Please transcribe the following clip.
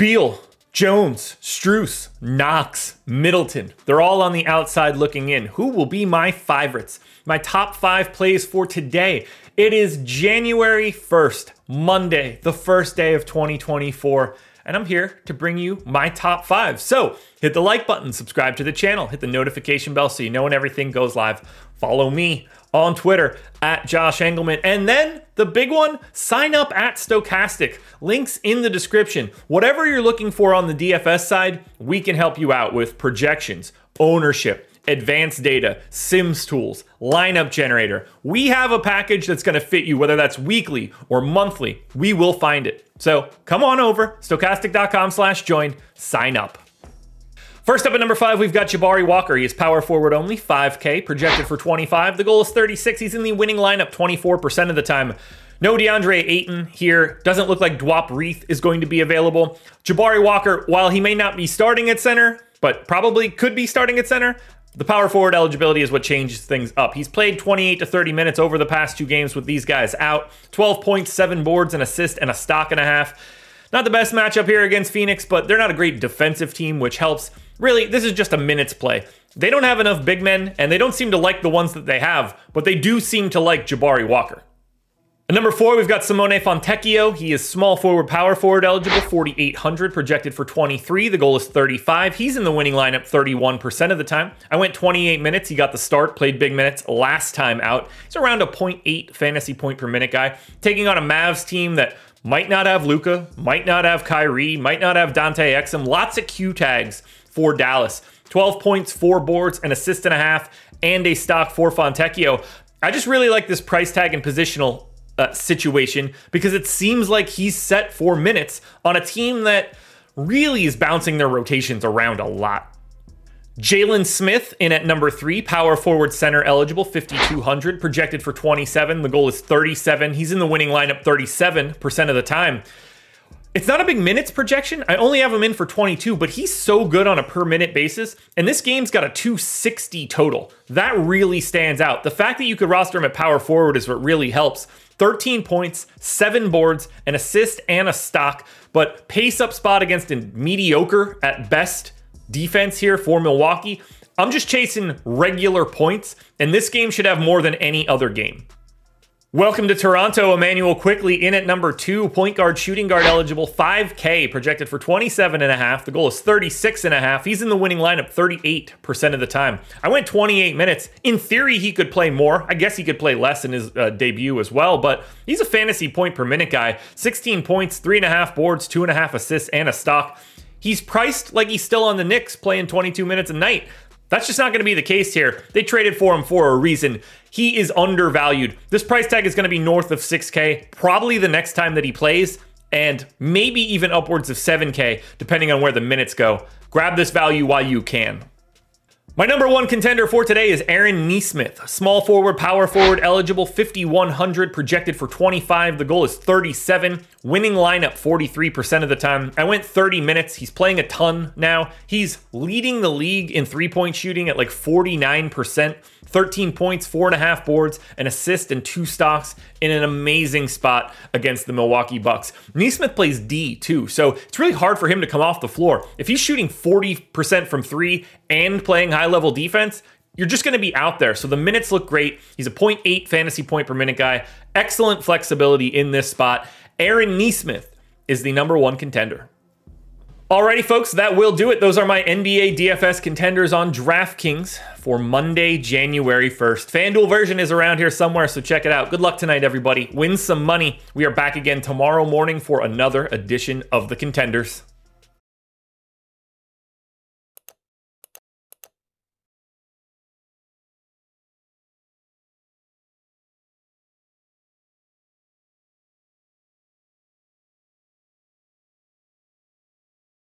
Beal, Jones, Strus, Knox, Middleton. They're all on the outside looking in. Who will be my favorites? My top five plays for today. It is January 1st, Monday, the first day of 2024 and I'm here to bring you my top five. So hit the like button, subscribe to the channel, hit the notification bell so you know when everything goes live. Follow me on Twitter at Josh Engleman. And then the big one, sign up at Stokastic. Links in the description. Whatever you're looking for on the DFS side, we can help you out with projections, ownership, advanced data, Sims tools, lineup generator. We have a package that's going to fit you, whether that's weekly or monthly. We will find it. So come on over, stokastic.com slash join, sign up. First up at number five, we've got Jabari Walker. He is power forward only, 5K, projected for 25. The goal is 36. He's in the winning lineup 24% of the time. No DeAndre Ayton here. Doesn't look like Duop Reath is going to be available. Jabari Walker, while he may not be starting at center, but probably could be starting at center, the power forward eligibility is what changes things up. He's played 28 to 30 minutes over the past two games with these guys out. 12 points, seven boards, an assist, and a stock and a half. Not the best matchup here against Phoenix, but they're not a great defensive team, which helps. Really, this is just a minutes play. They don't have enough big men, and they don't seem to like the ones that they have, but they do seem to like Jabari Walker. At number four, we've got Simone Fontecchio. He is small forward, power forward eligible, 4,800, projected for 23. The goal is 35. He's in the winning lineup 31% of the time. I went 28 minutes. He got the start, played big minutes last time out. He's around a 0.8 fantasy point per minute guy, taking on a Mavs team that might not have Luka, might not have Kyrie, might not have Dante Exum. Lots of Q tags for Dallas. 12 points, four boards, an assist and a half, and a stock for Fontecchio. I just really like this price tag and positional uh, situation because it seems like he's set for minutes on a team that really is bouncing their rotations around a lot. Jalen Smith in at number three, power forward center eligible, 5,200, projected for 27. The goal is 37. He's in the winning lineup 37% of the time. It's not a big minutes projection. I only have him in for 22, but he's so good on a per minute basis. And this game's got a 260 total. That really stands out. The fact that you could roster him at power forward is what really helps. 13 points, seven boards, an assist, and a stock. But pace up spot against a mediocre at best defense here for Milwaukee. I'm just chasing regular points, and this game should have more than any other game. Welcome to Toronto. Immanuel Quickley in at number two, point guard, shooting guard eligible, 5K, projected for 27 and a half. The goal is 36 and a half. He's in the winning lineup 38% of the time. I went 28 minutes. In theory, he could play more. I guess he could play less in his uh, debut as well, but he's a fantasy point per minute guy. 16 points, three and a half boards, two and a half assists, and a stock. He's priced like he's still on the Knicks playing 22 minutes a night. That's just not going to be the case here. They traded for him for a reason. He is undervalued. This price tag is going to be north of 6K, probably the next time that he plays, and maybe even upwards of 7K, depending on where the minutes go. Grab this value while you can. My number one contender for today is Aaron Nesmith, small forward, power forward, eligible 5,100, projected for 25. The goal is 37, winning lineup 43% of the time. I went 30 minutes. He's playing a ton now. He's leading the league in three point shooting at like 49%. 13 points, four and a half boards, an assist, and two stocks in an amazing spot against the Milwaukee Bucks. Nesmith plays D too, so it's really hard for him to come off the floor. If he's shooting 40% from three and playing high level defense, you're just going to be out there. So the minutes look great. He's a 0.8 fantasy point per minute guy. Excellent flexibility in this spot. Aaron Nesmith is the number one contender. Alrighty, folks, that will do it. Those are my NBA DFS contenders on DraftKings for Monday, January 1st. FanDuel version is around here somewhere, so check it out. Good luck tonight, everybody. Win some money. We are back again tomorrow morning for another edition of the Contenders.